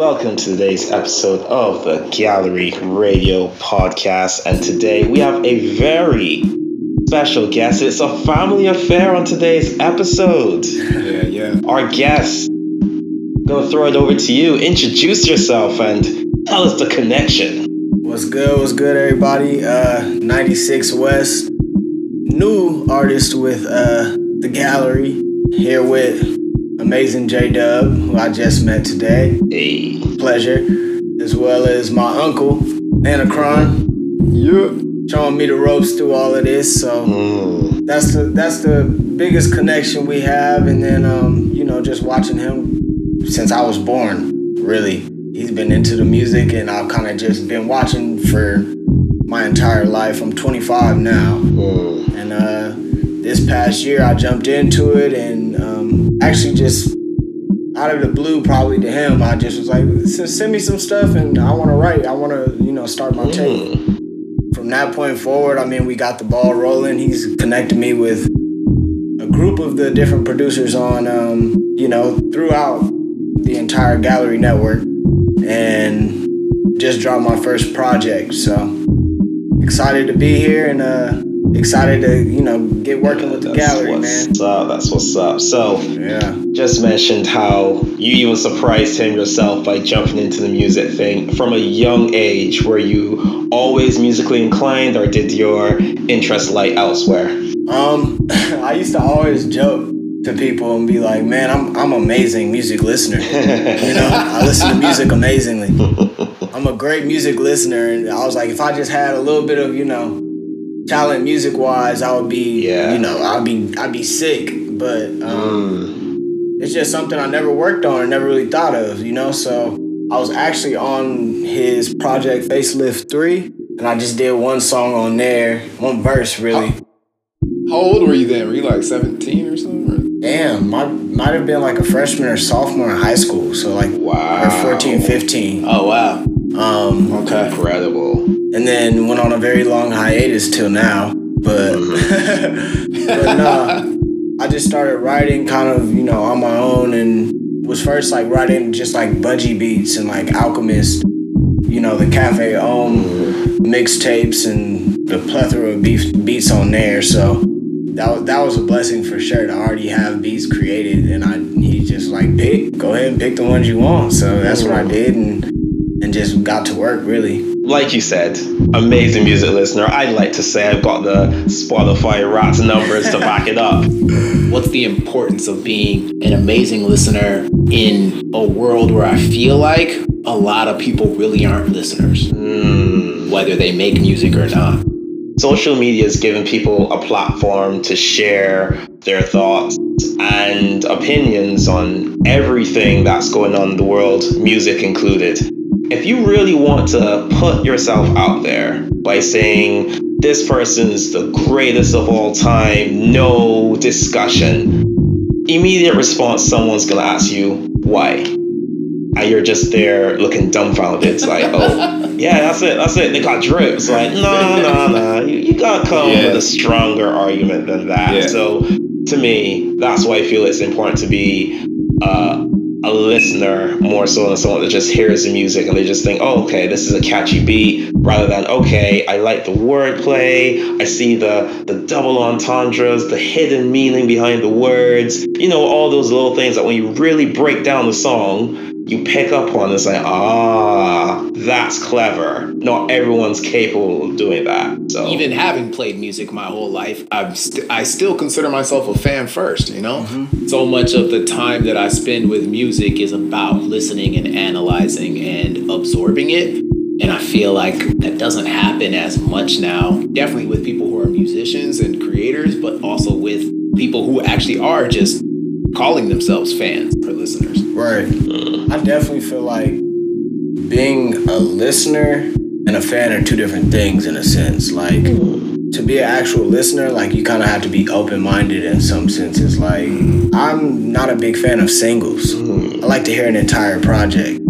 Welcome to today's episode of the Gallery Radio Podcast. And today we have a very special guest. It's a family affair on today's episode. Yeah, yeah. Our guest, I'm gonna throw it over to you. Introduce yourself and tell us the connection. What's good? What's good, everybody? Uh, 96 West, new artist with uh, the gallery. Here with amazing J Dub, who I just met today. Hey. Pleasure, as well as my uncle Anacron, Yeah. showing me the ropes through all of this. So Mm. that's the that's the biggest connection we have. And then um, you know, just watching him since I was born. Really, he's been into the music, and I've kind of just been watching for my entire life. I'm 25 now, Mm. and uh, this past year I jumped into it, and actually just out of the blue, probably to him, I just was like, send me some stuff, and I want to write. I want to, you know, start my tape Mm. from that point forward, I mean, we got the ball rolling. He's connected me with a group of the different producers on, um, you know, throughout the entire gallery network, and just dropped my first project. So excited to be here and uh, excited to, you know, get working with the That's gallery, what's man. up. That's what's up. So, Yeah. just mentioned how you even surprised him yourself by jumping into the music thing from a young age. Were you always musically inclined, or did your interest lie elsewhere? Um, I used to always joke to people and be like, "Man, I'm I'm amazing music listener." You know, I listen to music amazingly. I'm a great music listener, and I was like, if I just had a little bit of, you know, talent music wise, I would be, Yeah. you know, I'd be, I'd be sick. But um, Mm. it's just something I never worked on or never really thought of, you know. So I was actually on his project Facelift Three, and I just did one song on there, one verse really. How old were you then? Were you like 17 or something? Or? Damn, might might have been like a freshman or sophomore in high school, so like Wow. or 14, 15. Oh, wow. Um, Okay. Incredible. And then went on a very long hiatus till now. But mm-hmm. but nah, I just started writing kind of you know on my own and was first like writing just like budgie beats and like Alchemist, you know the Cafe Om mm-hmm. mixtapes and the plethora of beef, beats on there. So that was, that was a blessing for sure to already have beats created and I he just like pick go ahead and pick the ones you want. So that's what I mm-hmm. did and and just got to work really. Like you said, amazing music listener. I'd like to say I've got the Spotify Wrapped numbers to back it up. what's the importance of being an amazing listener in a world where I feel like a lot of people really aren't listeners, Mm. whether they make music or not. Social media has given people a platform to share their thoughts and opinions on everything that's going on in the world, music included. If you really want to put yourself out there by saying, this person's the greatest of all time, no discussion, immediate response someone's going to ask you, why? And you're just there looking dumbfounded. It's like, oh, yeah, that's it, that's it. They got drips. Like, no, no, no. You, you gotta come Yeah. with a stronger argument than that. Yeah. So to me, that's why I feel it's important to be uh, a listener more so than someone that just hears the music and they just think, oh, okay, this is a catchy beat, rather than, okay, I like the wordplay, I see the, the double entendres, the hidden meaning behind the words, you know, all those little things that when you really break down the song, you pick up on and say, ah, that's clever. Not everyone's capable of doing that. So Even having played music my whole life, I'm st- I still consider myself a fan first, you know? so much of the time that I spend with music is about listening and analyzing and absorbing it. And I feel like that doesn't happen as much now. Definitely with people who are musicians and creators, but also with people who actually are just calling themselves fans or listeners. Right. I definitely feel like being a listener and a fan are two different things in a sense. Like to be an actual listener, like you kind of have to be open minded in some senses. Like I'm not a big fan of singles. I like to hear an entire project.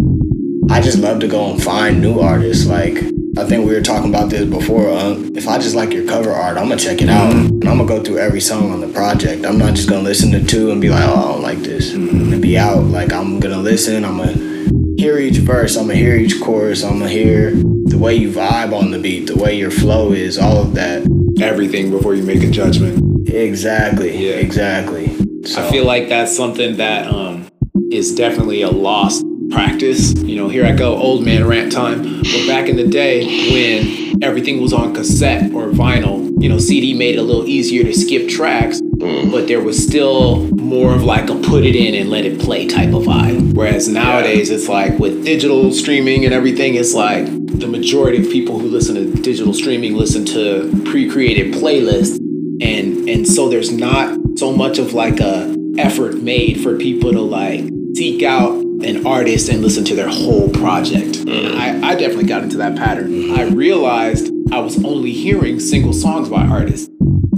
I just love to go and find new artists. Like I think we were talking about this before. Um, if I just like your cover art, I'm gonna check it out. And I'm gonna go through every song on the project. I'm not just gonna listen to two and be like, oh, I don't like this, and be out. Like I'm gonna listen. I'm gonna hear each verse, I'm gonna hear each chorus, I'm gonna hear the way you vibe on the beat, the way your flow is, all of that. Everything before you make a judgment. Exactly. Yeah. Exactly. So, I feel like that's something that um, is definitely a lost practice. You know, here I go, old man rant time. But back in the day when everything was on cassette or vinyl, you know, CD made it a little easier to skip tracks, but there was still more of like a put it in and let it play type of vibe. Whereas nowadays it's like with digital streaming and everything, it's like the majority of people who listen to digital streaming listen to pre-created playlists and and so there's not so much of like a effort made for people to like seek out an artist and listen to their whole project. And I, I definitely got into that pattern. Mm-hmm. I realized i was only hearing single songs by artists.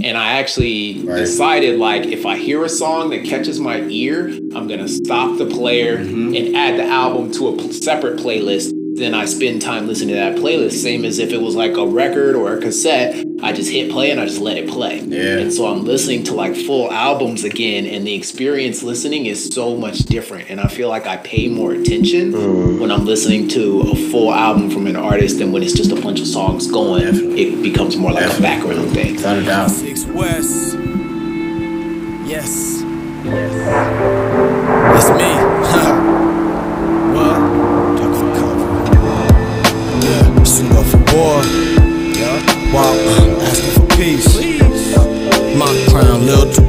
And i actually Right. decided like if i hear a song that catches my ear i'm gonna stop the player mm-hmm. and add the album to a separate playlist then I spend time listening to that playlist, same as if it was like a record or a cassette. I just hit play and I just let it play. Yeah. And so I'm listening to like full albums again, and the experience listening is so much different. And I feel like I pay more attention mm. when I'm listening to a full album from an artist than when it's just a bunch of songs going. It becomes more like Definitely. a background thing. without a doubt. Six West. Yes. Yes. It's me. war. I'm asking for peace. My crown little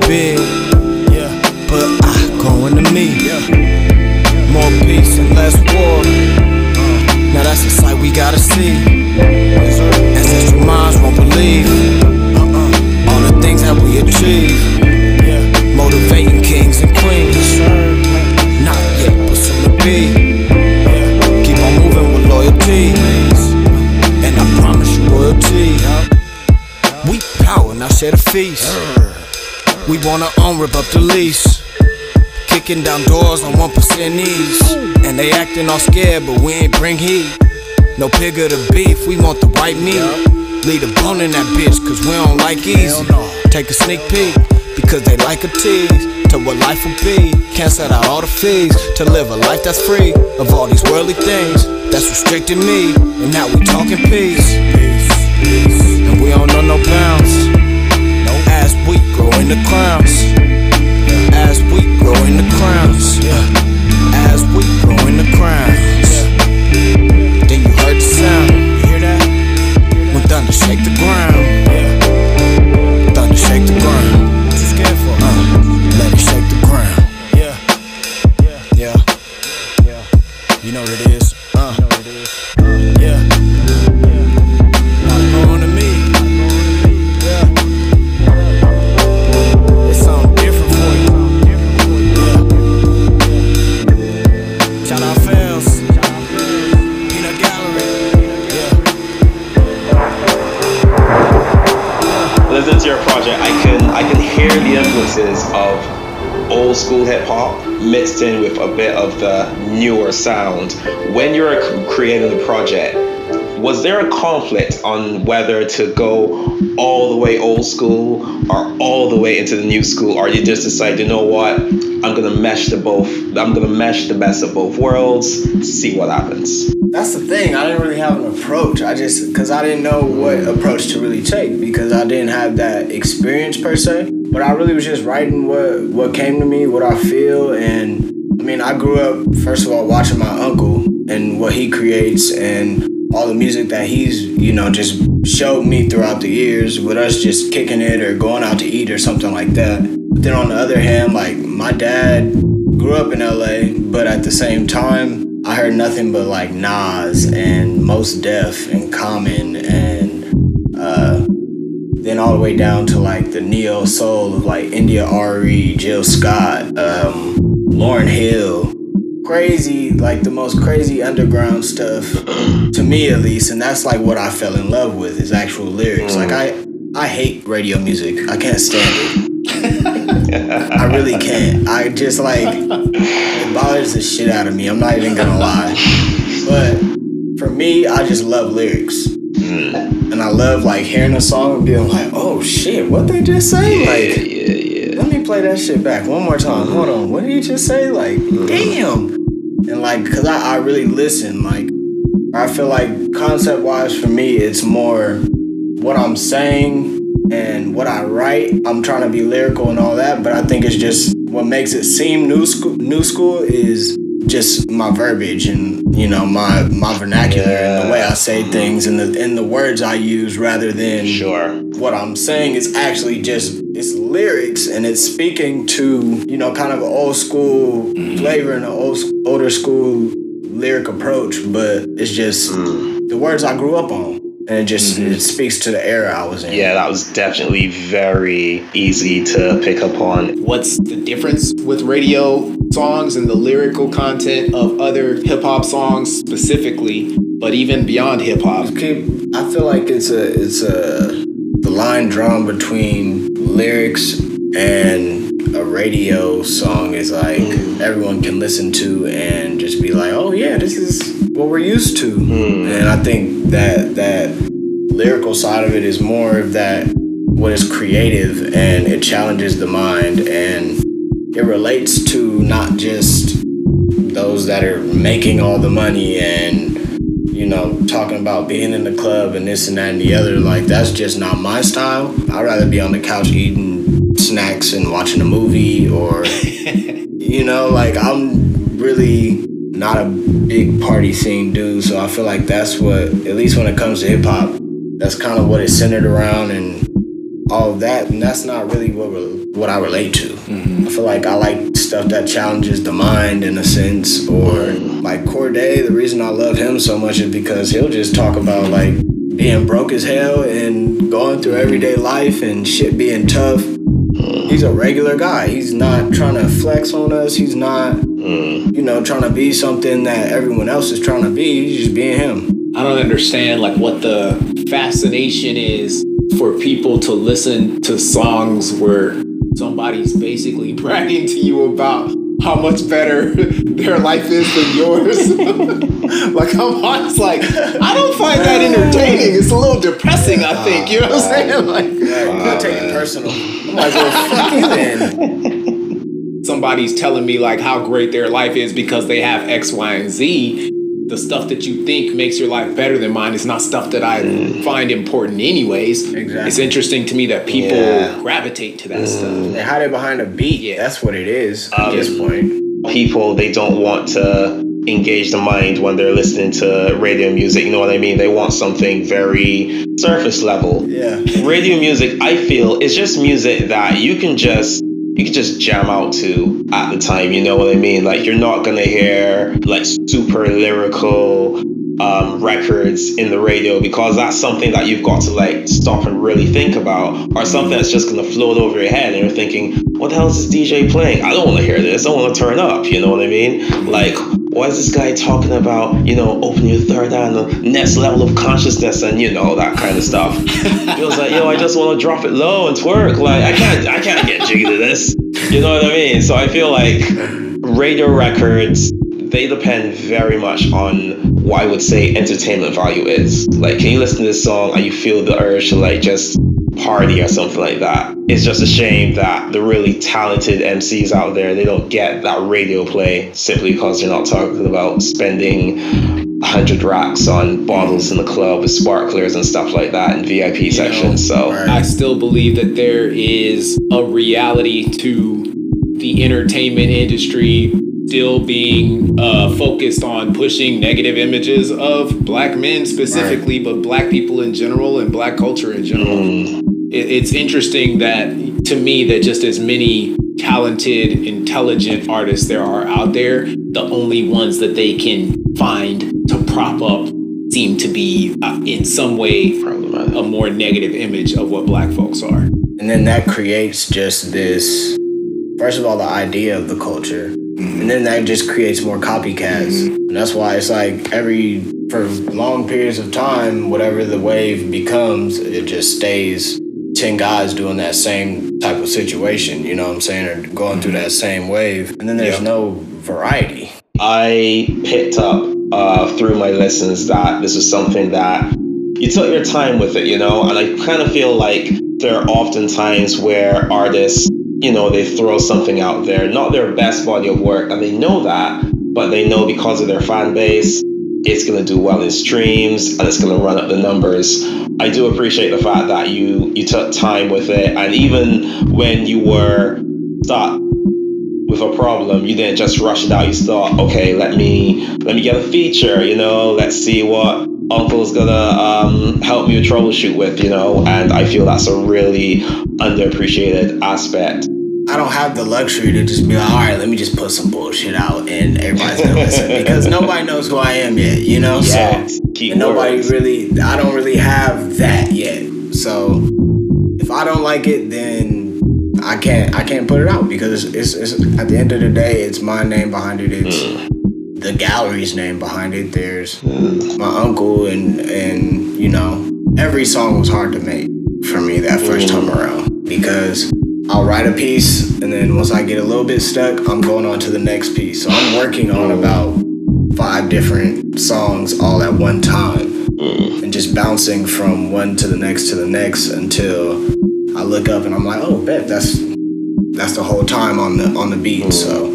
wanna own, rip up the lease. Kicking down doors on 1% ease. And they acting all scared, but we ain't bring heat. No pig of the beef, we want the right meat. Leave a bone in that bitch, cause we don't like easy. Take a sneak peek, because they like a tease. To what life will be, can't set out all the fees. To live a life that's free of all these worldly things that's restricting me. And now we talking peace. And we don't know no bounds. In the crowns. On whether to go all the way old school or all the way into the new school, or you just decide, you know what, I'm gonna mesh the both. I'm gonna mesh the best of both worlds, see what happens. That's the thing. I didn't really have an approach. I just because I didn't know what approach to really take because I didn't have that experience per se. But I really was just writing what what came to me, what I feel, and I mean I grew up first of all watching my uncle and what he creates and all the music that he's you know just showed me throughout the years with us just kicking it or going out to eat or something like that. But then on the other hand, like my dad grew up in LA, but at the same time, I heard nothing but like Nas and Mos Def and Common and uh, then all the way down to like the neo soul of like India Arie, Jill Scott, um, Lauryn Hill. Crazy, like the most crazy underground stuff to me at least, and that's like what I fell in love with is actual lyrics. Like mm. I, I hate radio music. I can't stand it. I really can't. I just like it bothers the shit out of me. I'm not even gonna lie. But for me, I just love lyrics. Mm. And I love like hearing a song and being like, oh shit, what they just say? Like, play that shit back one more time. Hold on, what did he just say? Like, damn. and like because I, I really listen like i feel like concept wise for me it's more what i'm saying and what i write i'm trying to be lyrical and all that but i think it's just what makes it seem new school new school is just my verbiage and you know my my vernacular and the way I say things and the and the words I use rather than Sure. what I'm saying is actually just it's lyrics and it's speaking to you know kind of an old school mm-hmm. flavor and an old older school lyric approach, but it's just mm. the words I grew up on and it just mm-hmm. it speaks to the era I was in. Yeah, that was definitely very easy to pick up on. What's the difference with radio songs and the lyrical content of other hip hop songs specifically, but even beyond hip hop? I feel like it's a it's a the line drawn between lyrics and a radio song is like everyone can listen to and just be like, oh yeah, this is what we're used to. Hmm. And I think that that lyrical side of it is more of that what is creative and it challenges the mind and it relates to not just those that are making all the money and you know talking about being in the club and this and that and the other. Like that's just not my style. I'd rather be on the couch eating snacks and watching a movie or you know like i'm really not a big party scene dude. So i feel like that's what at least when it comes to hip-hop that's kind of what it's centered around and all that and that's not really what re- what I relate to. Mm-hmm. I feel like I like stuff that challenges the mind in a sense or like Cordae, the reason I love him so much is because he'll just talk about like being broke as hell and going through everyday life and shit being tough. He's a regular guy. He's not trying to flex on us. He's not you know trying to be something that everyone else is trying to be. He's just being him. I don't understand like what the fascination is for people to listen to songs where somebody's basically bragging to you about how much better their life is than yours. like I'm honest, like I don't find that entertaining. It's a little depressing, I think. You know what I'm saying? Like I take it personal. I'm like, well, fuck you then. somebody's telling me like how great their life is because they have X, Y, and Z. The stuff that you think makes your life better than mine is not stuff that I find important anyways. Exactly. It's interesting to me that people Yeah. gravitate to that stuff. They hide it behind a beat. Yeah. That's what it is at Um, this point. People, they don't want to engage the mind when they're listening to radio music. You know what I mean? They want something very surface level. Yeah. radio music i feel is just music that you can just you can just jam out to at the time you know what i mean? Like you're not gonna hear like super lyrical um, records in the radio because that's something that you've got to like stop and really think about or something that's just gonna float over your head and you're thinking what the hell is this dj playing? I don't want to hear this. I want to turn up. You know what i mean? Like why is this guy talking about you know open your third eye and the next level of consciousness and you know that kind of stuff? Was like yo i just want to drop it low and twerk. Like i can't i can't get jiggy to this. You know what i mean? So i feel like radio records they depend very much on what i would say entertainment value is. Like can you listen to this song and you feel the urge to like just party or something like that it's just a shame that the really talented mcs out there they don't get that radio play simply because they're not talking about spending 100 racks on bottles in the club with sparklers and stuff like that in vip sections so right. I still believe that there is a reality to the entertainment industry still being uh, focused on pushing negative images of black men specifically, but black people in general and black culture in general. It, it's interesting that to me that just as many talented, intelligent artists there are out there, the only ones that they can find to prop up seem to be uh, in some way a more negative image of what black folks are. And then that creates just this first of all the idea of the culture. And then that just creates more copycats. And that's why it's like every for long periods of time, whatever the wave becomes, it just stays 10 guys doing that same type of situation, you know what I'm saying? Or going through that same wave. And then there's Yeah. no variety. I picked up uh, through my lessons that this is something that you took your time with it, you know, and I kind of feel like there are often times where artists, you know, they throw something out there, not their best body of work, and they know that, but they know because of their fan base, it's going to do well in streams and it's going to run up the numbers. I do appreciate the fact that you you took time with it, and even when you were stuck with a problem, you didn't just rush it out. You thought, okay, let me let me get a feature. You know, let's see what Uncle's gonna um, help me troubleshoot with. You know, and I feel that's a really underappreciated aspect I don't have the luxury to just be like, all right, let me just put some bullshit out and everybody's gonna listen because nobody knows who I am yet, you know. Yeah, so and nobody really, I don't really have that yet. So if I don't like it, then I can't, I can't put it out because it's, it's, it's at the end of the day, it's my name behind it. It's mm. the gallery's name behind it. There's mm. my uncle and and you know every song was hard to make for me that first mm. time around because I'll write a piece, and then once I get a little bit stuck, I'm going on to the next piece. So I'm working on about five different songs all at one time, mm. and just bouncing from one to the next to the next until I look up and I'm like, oh, bet that's that's the whole time on the on the beat. So.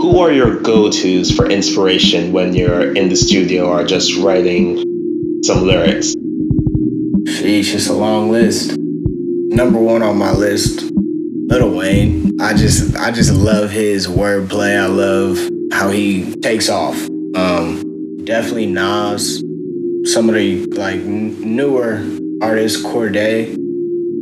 Who are your go-tos for inspiration when you're in the studio or just writing some lyrics? Sheesh, it's a long list. Number one on my list Lil Wayne. I just I just love his wordplay. I love how he takes off. Um, definitely Nas. Some of the like newer artists, Cordae,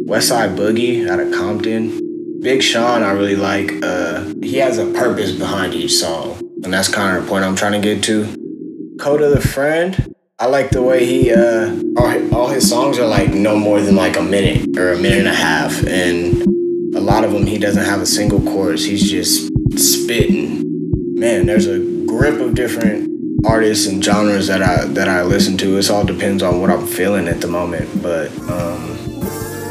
Westside Boogie out of Compton. Big Sean, I really like. Uh, he has a purpose behind each song, and that's kind of the point I'm trying to get to. Kota the Friend, I like the way he uh all, all his songs are like no more than like a minute or a minute and a half, and lot of them he doesn't have a single chorus. He's just spitting. Man, there's a grip of different artists and genres that I that I listen to. It all depends on what I'm feeling at the moment. But um,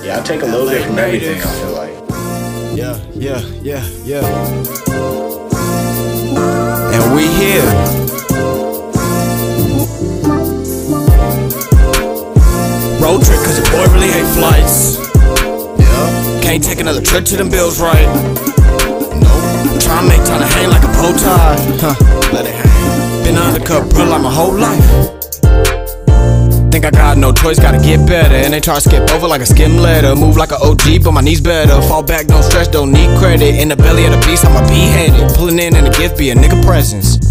yeah, I take a little bit from everything. I feel like. Yeah, yeah, yeah, yeah. And we here. Road trip, cause your boy really hate flights. Can't take another trip to them bills right. Nope. Try to make time to hang like a bow tie. Huh. Let it hang. Been undercut, bro, like my whole life. Think I got no choice, gotta get better. And they try to skip over like a skim letter. Move like an OG, but my knees better. Fall back, don't stretch, don't need credit. In the belly of the beast, I'm a beheaded. Pulling in and a gift be a nigga presence.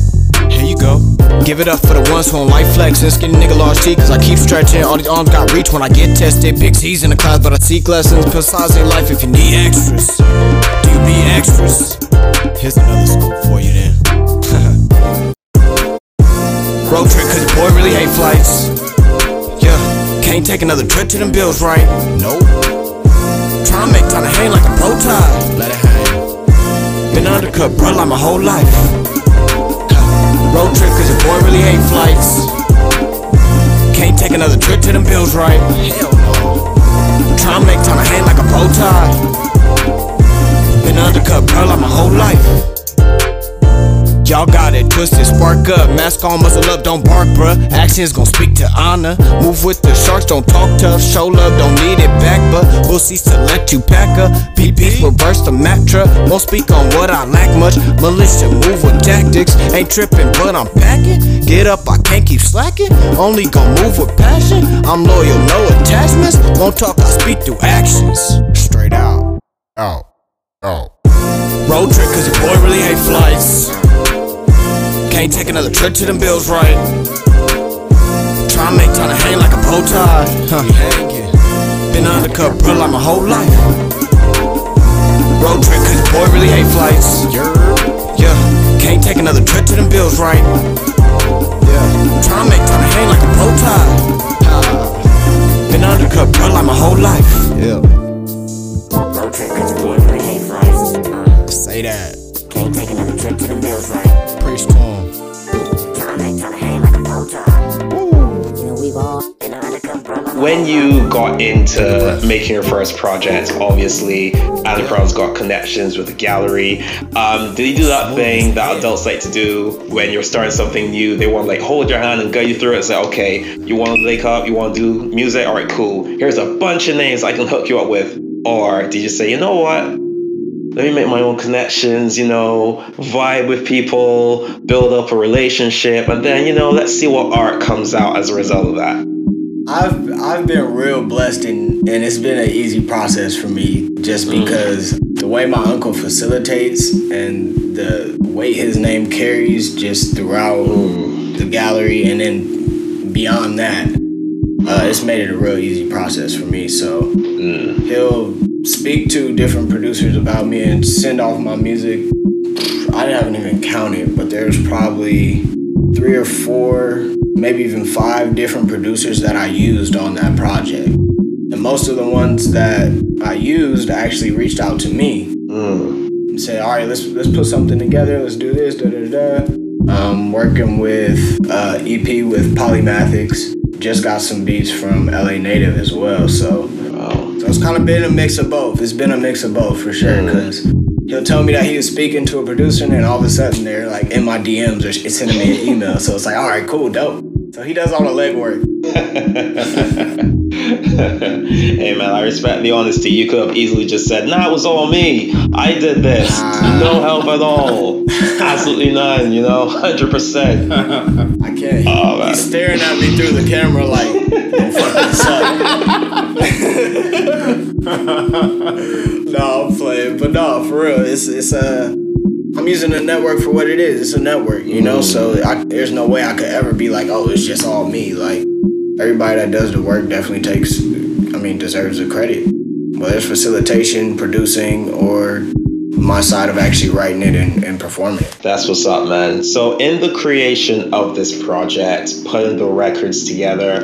Here you go. Give it up for the ones who don't like flexing. Skinny nigga lost teeth, cause I keep stretching. All these arms got reach when I get tested. Big C's in the class, but I seek lessons. Precise in life if you need extras. Do you need extras? Here's another scoop for you then. Road trip, cause your boy really hate flights. Yeah, can't take another trip to them bills, right? Nope. Tryna make time to hang like a bow tie. Let it hang. Been undercut, bro, like my whole life. Road trip cause your boy really hate flights. Can't take another trip to them bills right. Hell no. Try make time to hang like a bow tie. Been undercut, bro, like my whole life. Y'all got it twisted, spark up, mask on, muscle up, don't bark, bruh. Actions gon' speak to honor. Move with the sharks, don't talk tough. Show love, don't need it back, but we'll cease to let you pack up. PP's reverse the matra. Won't speak on what I lack much. Militia move with tactics. Ain't tripping, but I'm packing. Get up, I can't keep slacking. Only gon' move with passion. I'm loyal, no attachments. Won't talk, I speak through actions. Straight out. Out. Out. Road trip, cause your boy really hate flights. Can't take another trip to them bills right. Try to make time to hang like a bow tie. Huh. Been undercut, bro, like my whole life. Road trip, cause boy really hate flights. Yeah, can't take another trip to them bills right. Yeah, try to make time to hang like a bow tie. Been undercut, bro, like my whole life. Yeah. Road trip, cause boy really hate flights. Say that. When you got into making your first project, obviously Anacron's got connections with the gallery. Um, did he do that thing that adults like to do when you're starting something new? They want to like hold your hand and guide you through it and say, okay, you want to link up, you want to do music? All right, cool. Here's a bunch of names I can hook you up with. Or did you say, you know what? let me make my own connections, you know, vibe with people, build up a relationship, and then, you know, let's see what art comes out as a result of that. I've I've been real blessed and and it's been an easy process for me just Mm. because the way my uncle facilitates and the weight his name carries just throughout Mm. the gallery and then beyond that, uh, it's made it a real easy process for me. So Mm. he'll speak to different producers about me and send off my music. I haven't even counted, but there's probably three or four, maybe even five different producers that I used on that project. And most of the ones that I used actually reached out to me Mm. and said, "All right, let's let's put something together. Let's do this." Da da da. Um, working with uh, EP with Polymathics. Just got some beats from LA Native as well. So Wow. so it's kind of been a mix of both. It's been a mix of both for sure. Mm. Because he'll tell me that he was speaking to a producer, and then all of a sudden they're like in my DMs or sending me an email. So it's like, all right, cool, dope. So he does all the legwork. hey man, I respect the honesty. You could have easily just said, "Nah, it was all me. I did this. No help at all. Absolutely none. You know, hundred percent." I can't. Oh, man. he's staring at me through the camera like, don't fuck this up. no, I'm playing, but no, for real, it's it's uh, I'm using the network for what it is. It's a network, you know. So I, there's no way I could ever be like, oh, it's just all me. Like everybody that does the work definitely takes, I mean, deserves the credit. Whether it's facilitation, producing, or my side of actually writing it and, and performing it. That's what's up, man. So, in the creation of this project, putting the records together,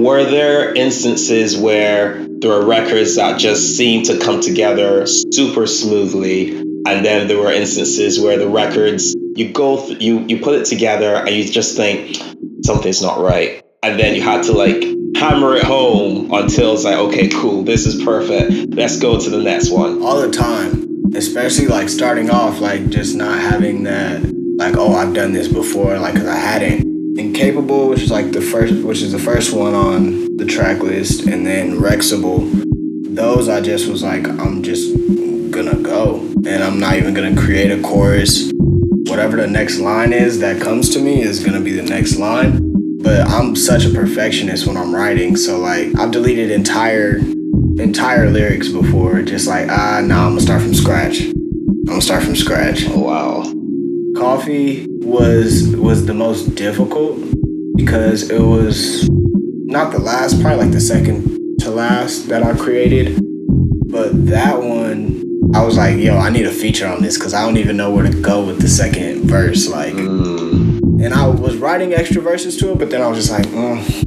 were there instances where there were records that just seemed to come together super smoothly, and then there were instances where the records you go th- you you put it together and you just think something's not right, and then you had to like hammer it home until it's like okay, cool, this is perfect. Let's go to the next one. all the time especially like starting off like just not having that like oh i've done this before like because i hadn't incapable which is like the first which is the first one on the track list and then rexable those i just was like i'm just gonna go and i'm not even gonna create a chorus whatever the next line is that comes to me is gonna be the next line but i'm such a perfectionist when i'm writing so like i've deleted entire entire lyrics before. Just like, ah, nah, I'm gonna start from scratch. I'm gonna start from scratch. Oh wow. Coffee was was the most difficult because it was not the last, probably like the second to last that I created. But that one, I was like, yo, I need a feature on this because I don't even know where to go with the second verse. Like, Mm. and I was writing extra verses to it, but then I was just like, mm,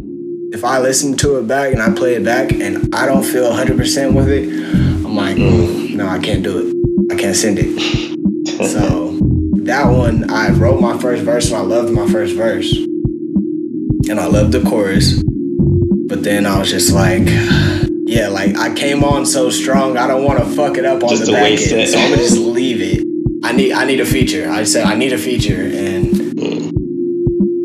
if I listen to it back and I play it back and I don't feel 100% with it, I'm like, mm, no, I can't do it. I can't send it. so that one, I wrote my first verse and I loved my first verse. And I loved the chorus. But then I was just like, yeah, like I came on so strong, I don't want to fuck it up on Just the back end. it. So I'm gonna just leave it. I need I need a feature. I said I need a feature and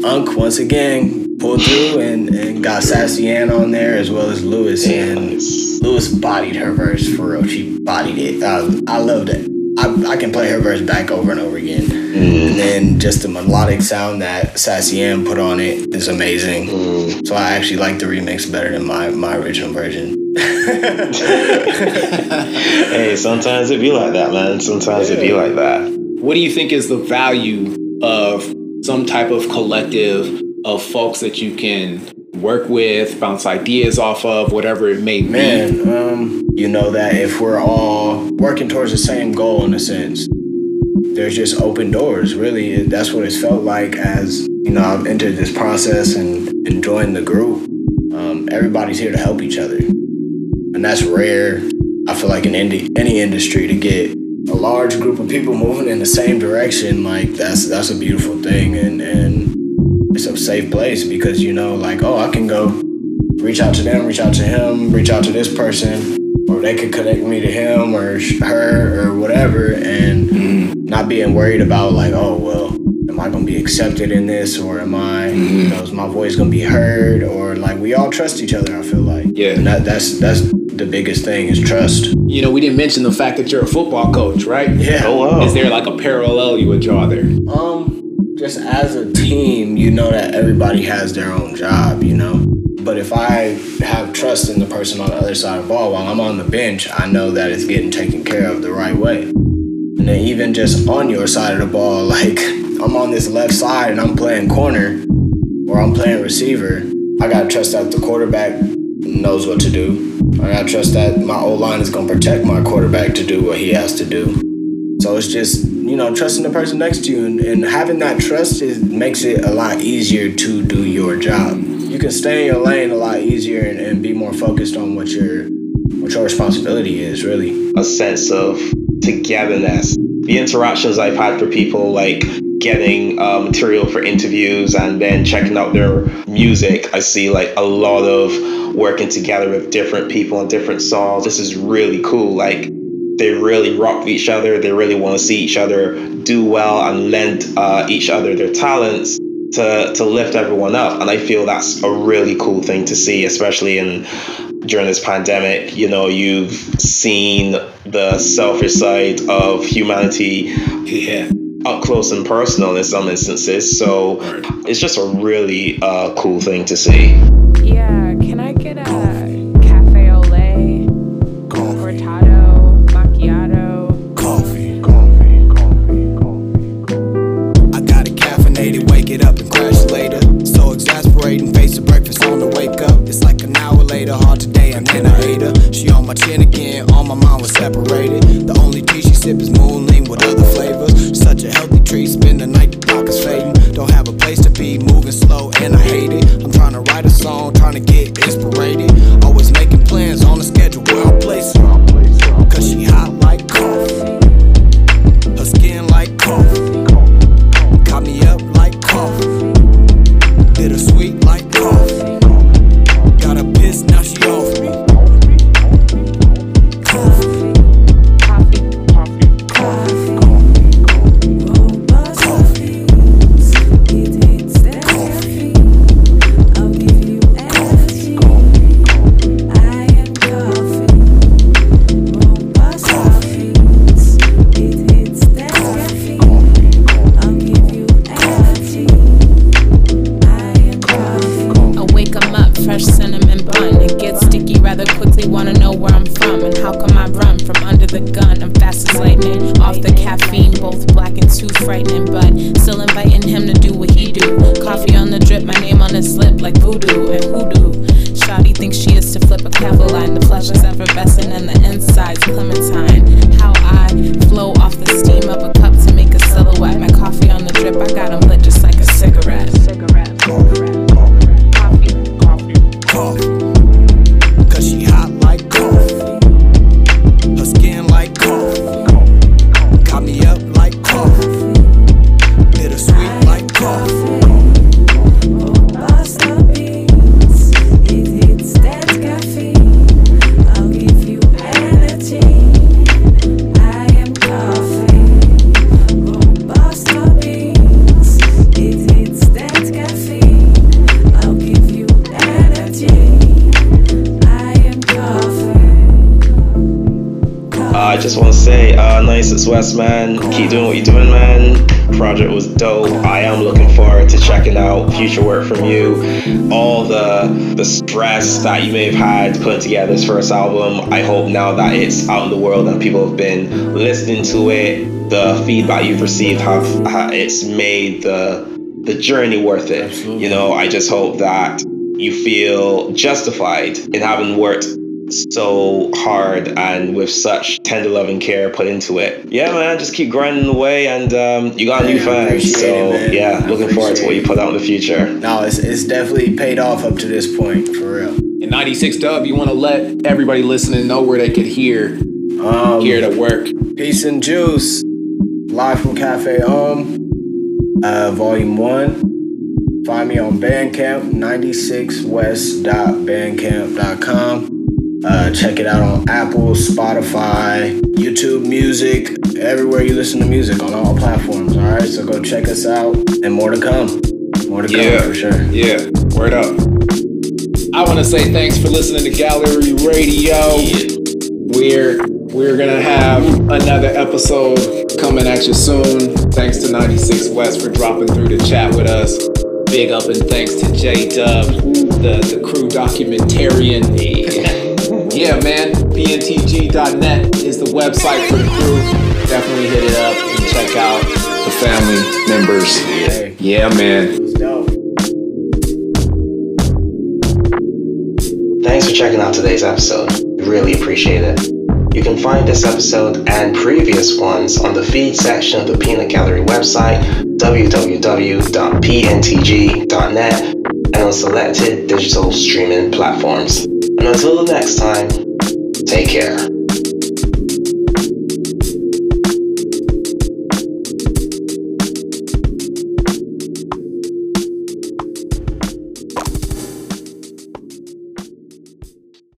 Unc once again pulled through and, and got SassyAn on there as well as Lewis and Nice. Lewis bodied her verse for real. She bodied it. Uh, I loved it. I, I can play her verse back over and over again. Mm. And then just the melodic sound that SassyAn put on it is amazing. Mm. So I actually like the remix better than my, my original version. hey, sometimes it be like that, man. Sometimes it be like that. What do you think is the value of some type of collective of folks that you can work with, bounce ideas off of, whatever it may be? Man, um, you know that if we're all working towards the same goal in a sense, there's just open doors. Really, that's what it's felt like as you know I've entered this process and, and joined the group. Um, everybody's here to help each other, and that's rare. I feel like in indi- any industry to get a large group of people moving in the same direction, like that's that's a beautiful thing, and and it's a safe place because you know, like oh, I can go reach out to them, reach out to him, reach out to this person, or they could connect me to him or her or whatever, and not being worried about like, oh well, am I gonna be accepted in this, or am I, you know, is my voice gonna be heard, or like we all trust each other. I feel like, Yeah. and that, that's that's the biggest thing is trust. You know, we didn't mention the fact that you're a football coach, right? Yeah. Oh wow. Is there like a parallel you would draw there? Um, just as a team, you know that everybody has their own job, you know. But if I have trust in the person on the other side of the ball while I'm on the bench, I know that it's getting taken care of the right way. And then even just on your side of the ball, like I'm on this left side and I'm playing corner or I'm playing receiver, I gotta trust that the quarterback knows what to do. I gotta trust that my O line is gonna protect my quarterback to do what he has to do. So it's just, you know, trusting the person next to you and, and having that trust is, makes it a lot easier to do your job. You can stay in your lane a lot easier and, and be more focused on what your what your responsibility is, really. a sense of togetherness. The interactions I've had for people like getting uh, material for interviews and then checking out their music, I see like a lot of working together with different people and different songs. This is really cool. Like they really rock each other. They really want to see each other do well and lend uh, each other their talents to to lift everyone up. And I feel that's a really cool thing to see, especially in during this pandemic. You know, you've seen the selfish side of humanity Yeah. up close and personal in some instances. So it's just a really uh, cool thing to see. West, man. Keep doing what you're doing, man. Project was dope. I am looking forward to checking out future work from you. All the the stress that you may have had putting together this first album. I hope now that it's out in the world and people have been listening to it, the feedback you've received have, ha it's made the the journey worth it. Absolutely. You know, I just hope that you feel justified in having worked so hard and with such tender love and care put into it. Yeah, man, just keep grinding away, and um, you got new Yeah, I fans. So it, yeah, I looking forward to what you put out in the future. No, it's, it's definitely paid off up to this point, for real. In 96 Dub, you want to let everybody listening know where they could hear Um, hear the work. Peace and Juice, live from Cafe Om, uh, Volume 1. Find me on Bandcamp, 96west.bandcamp.com. Uh, check it out on Apple, Spotify, YouTube Music, everywhere you listen to music on all platforms. All right, so go check us out, and more to come. More to Yeah. come for sure. Yeah, word up. I want to say thanks for listening to Gallery Radio. We're We're gonna have another episode coming at you soon. Thanks to 96 West for dropping through to chat with us. Big up and thanks to J Dub, the, the crew documentarian. Yeah, man. PNTG.net is the website for the crew. Definitely hit it up and check out the family members. Yeah, man. Thanks for checking out today's episode. Really appreciate it. You can find this episode and previous ones on the feed section of the Peanut Gallery website, www.pntg.net, and on selected digital streaming platforms. And until the next time, take care.